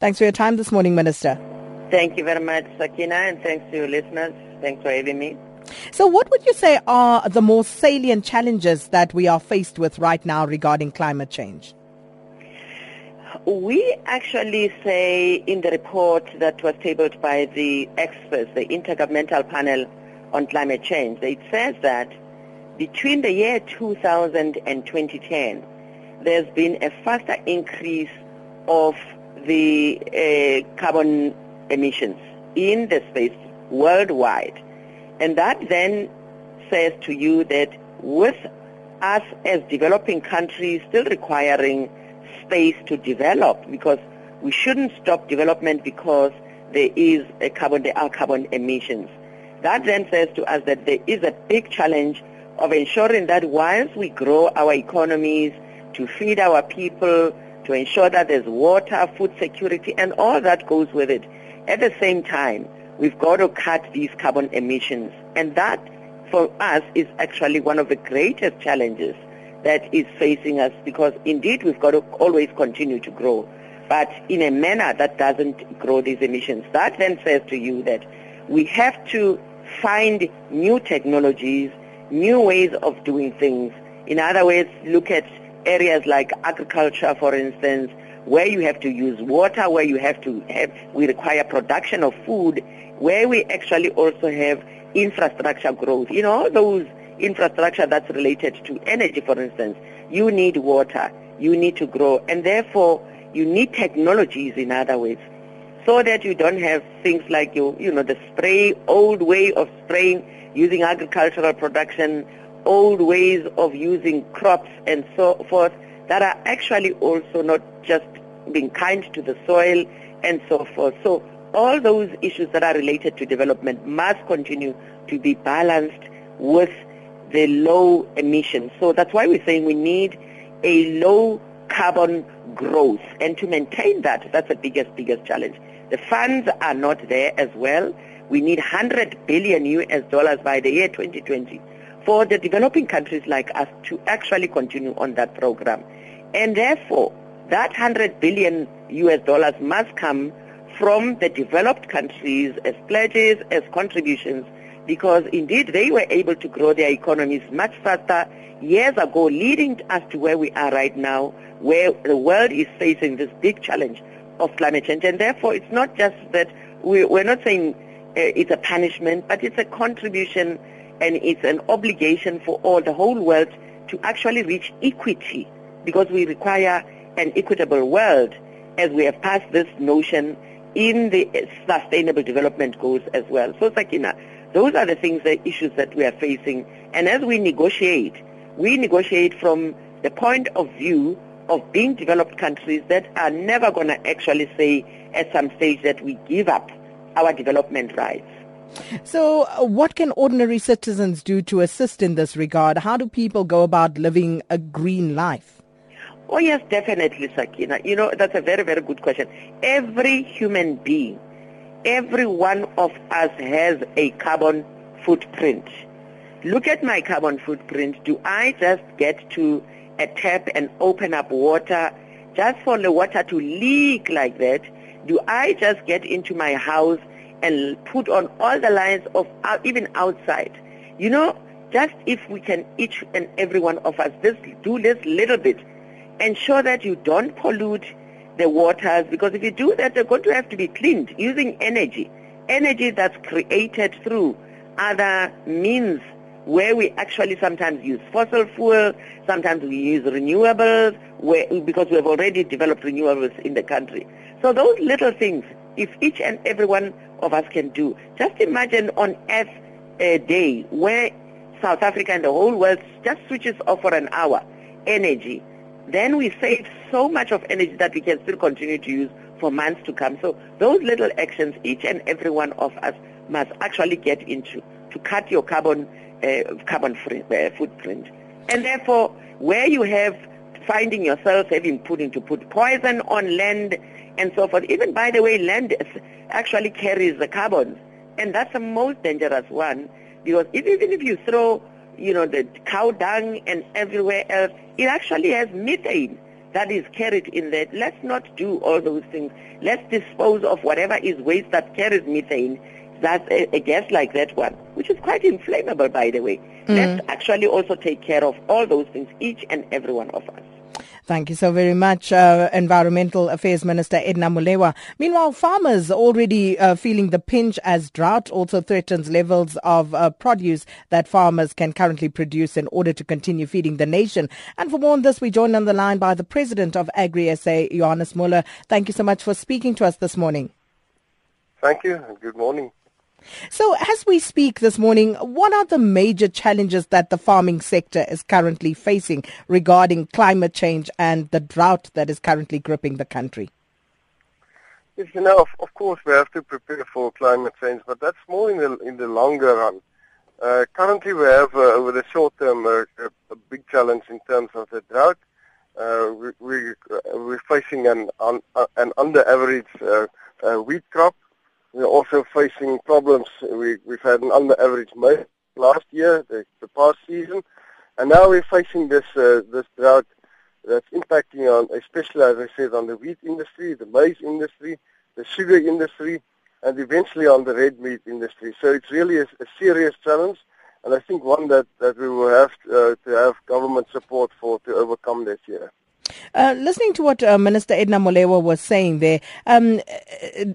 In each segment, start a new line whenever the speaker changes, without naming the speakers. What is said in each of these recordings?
Thanks for your time this morning, Minister.
Thank you very much, Sakina, and thanks to your listeners. Thanks for having me.
So, what would you say are the most salient challenges that we are faced with right now regarding climate change?
We actually say in the report that was tabled by the experts, the Intergovernmental Panel on Climate Change, it says that between the year 2000 and 2010, there's been a faster increase of the uh, carbon emissions in the space worldwide. And that then says to you that with us as developing countries still requiring space to develop because we shouldn't stop development because there is a carbon, there are carbon emissions. That then says to us that there is a big challenge of ensuring that whilst we grow our economies to feed our people, to ensure that there's water, food security, and all that goes with it, at the same time, we've got to cut these carbon emissions. And that, for us, is actually one of the greatest challenges that is facing us because indeed we've got to always continue to grow, but in a manner that doesn't grow these emissions. That then says to you that we have to find new technologies, new ways of doing things. In other words, look at areas like agriculture, for instance, where you have to use water, where you have to have, we require production of food, where we actually also have infrastructure growth. You know, those infrastructure that's related to energy, for instance. You need water, you need to grow, and therefore you need technologies, in other ways so that you don't have things like you, you know, the spray, old way of spraying using agricultural production, old ways of using crops and so forth that are actually also not just being kind to the soil and so forth. So all those issues that are related to development must continue to be balanced with the low emissions. So that's why we're saying we need a low carbon growth. And to maintain that, that's the biggest, biggest challenge. The funds are not there as well. We need 100 billion US dollars by the year 2020 for the developing countries like us to actually continue on that program. And therefore, that 100 billion US dollars must come from the developed countries as pledges, as contributions, because indeed they were able to grow their economies much faster years ago, leading us to where we are right now, where the world is facing this big challenge of climate change. And therefore, it's not just that we, are not saying uh, it's a punishment, but it's a contribution and it's an obligation for all, the whole world, to actually reach equity because we require an equitable world as we have passed this notion in the sustainable development goals as well. So Sakina, those are the things, the issues that we are facing. And as we negotiate, we negotiate from the point of view of being developed countries that are never going to actually say at some stage that we give up our development rights.
So, uh, what can ordinary citizens do to assist in this regard? How do people go about living a green life?
Oh yes, definitely, Sakina. You know, that's a very, very good question. Every human being, every one of us has a carbon footprint. Look at my carbon footprint. Do I just get to a tap and open up water just for the water to leak like that? Do I just get into my house and put on all the lines of uh, even outside? You know, just if we can each and every one of us this do this little bit ensure that you don't pollute the waters because if you do that, they're going to have to be cleaned using energy, energy that's created through other means where we actually sometimes use fossil fuel, sometimes we use renewables where, because we have already developed renewables in the country. So those little things, if each and every one of us can do, just imagine on Earth a day where South Africa and the whole world just switches off for an hour energy then we save so much of energy that we can still continue to use for months to come. So those little actions, each and every one of us must actually get into to cut your carbon uh, carbon free, uh, footprint. And therefore, where you have finding yourself having putting to put poison on land and so forth. Even by the way, land actually carries the carbon, and that's the most dangerous one because even if you throw you know, the cow dung and everywhere else, it actually has methane. that is carried in there. Let's not do all those things. Let's dispose of whatever is waste that carries methane. That's a, a gas like that one, which is quite inflammable, by the way. Mm. Let's actually also take care of all those things, each and every one of us.
Thank you so very much, uh, Environmental Affairs Minister Edna Molewa. Meanwhile, farmers already uh, feeling the pinch as drought also threatens levels of uh, produce that farmers can currently produce in order to continue feeding the nation. And for more on this, we joined on the line by the President of Agri SA, Johannes Möller. Thank you so much for speaking to us this morning.
Thank you, good morning.
So, as we speak this morning, what are the major challenges that the farming sector is currently facing regarding climate change and the drought that is currently gripping the country?
Yes, you know, of, of course, we have to prepare for climate change, but that's more in the in the longer run. Uh, currently, we have uh, over the short term uh, a, big challenge in terms of the drought. Uh, we, we, uh, we're facing an, un, an under average uh, wheat crop we're also facing problems. We, we've had an under-average May last year, the, the, past season, and now we're facing this uh, this drought that's impacting on, especially as I said, on the wheat industry, the maize industry, the sugar industry, and eventually on the red meat industry. So it's really a, a serious challenge, and I think one that, that we will have to, uh, to have government support for to overcome this year.
Uh, listening to what uh, Minister Edna Molewa was saying there, um,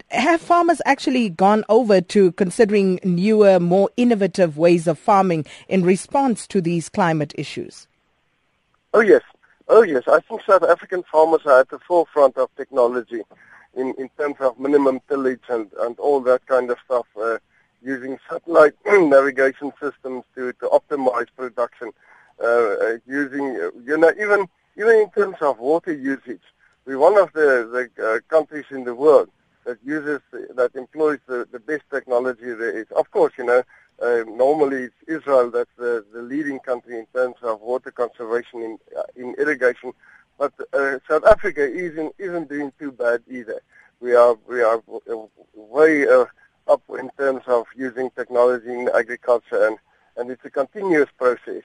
have farmers actually gone over to considering newer, more innovative ways of farming in response to these climate issues?
Oh, yes. Oh, yes. I think South African farmers are at the forefront of technology in, in terms of minimum tillage and, and all that kind of stuff, uh, using satellite navigation systems to, to optimize production, uh, uh, using, you know, even even in terms of water usage, we're one of the, the uh, countries in the world that uses, that employs the, the best technology there is. Of course, you know, uh, normally it's Israel that's the, the leading country in terms of water conservation in, uh, in irrigation, but uh, South Africa isn't, isn't doing too bad either. We are, we are way uh, up in terms of using technology in agriculture and, and it's a continuous process.